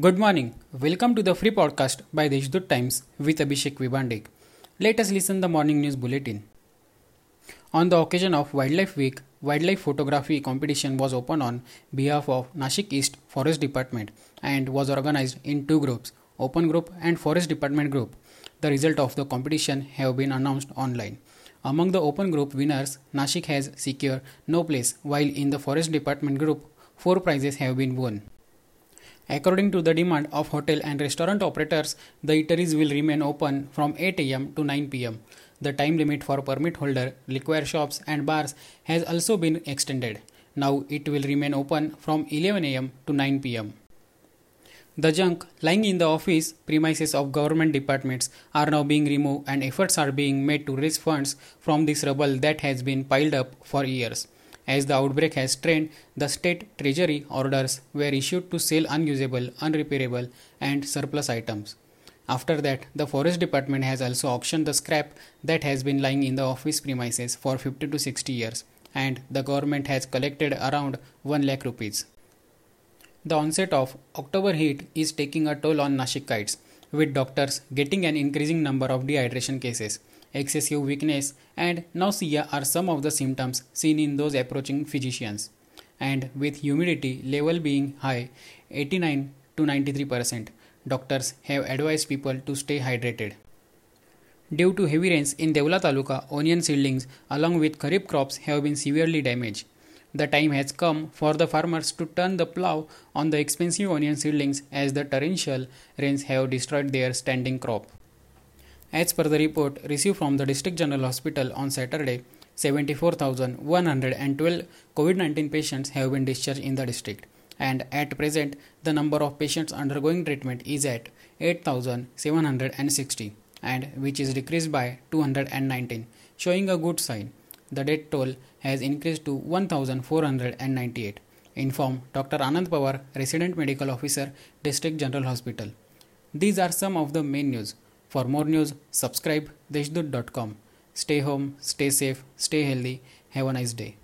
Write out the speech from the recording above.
Good morning. Welcome to the free podcast by the Deshdoot Times with Abhishek Vibandik. Let us listen the morning news bulletin. On the occasion of Wildlife Week, wildlife photography competition was opened on behalf of Nashik East Forest Department and was organized in two groups, Open Group and Forest Department Group. The result of the competition have been announced online. Among the Open Group winners, Nashik has secured no place, while in the Forest Department Group, four prizes have been won. According to the demand of hotel and restaurant operators, the eateries will remain open from 8 am to 9 pm. The time limit for permit holder, liquor shops and bars has also been extended. Now it will remain open from 11 am to 9 pm. The junk lying in the office premises of government departments are now being removed and efforts are being made to raise funds from this rubble that has been piled up for years. As the outbreak has strained, the state treasury orders were issued to sell unusable, unrepairable, and surplus items. After that, the forest department has also auctioned the scrap that has been lying in the office premises for 50 to 60 years, and the government has collected around 1 lakh rupees. The onset of October heat is taking a toll on Nashikites, with doctors getting an increasing number of dehydration cases excessive weakness, and nausea are some of the symptoms seen in those approaching physicians. And with humidity level being high, 89 to 93%, doctors have advised people to stay hydrated. Due to heavy rains in Devla Taluka, onion seedlings along with kharif crops have been severely damaged. The time has come for the farmers to turn the plow on the expensive onion seedlings as the torrential rains have destroyed their standing crop. As per the report received from the District General Hospital on Saturday, 74,112 COVID 19 patients have been discharged in the district, and at present, the number of patients undergoing treatment is at 8,760, and which is decreased by 219, showing a good sign. The death toll has increased to 1,498, informed Dr. Anand Pawar, Resident Medical Officer, District General Hospital. These are some of the main news. For more news, subscribe deshdoot.com. Stay home, stay safe, stay healthy. Have a nice day.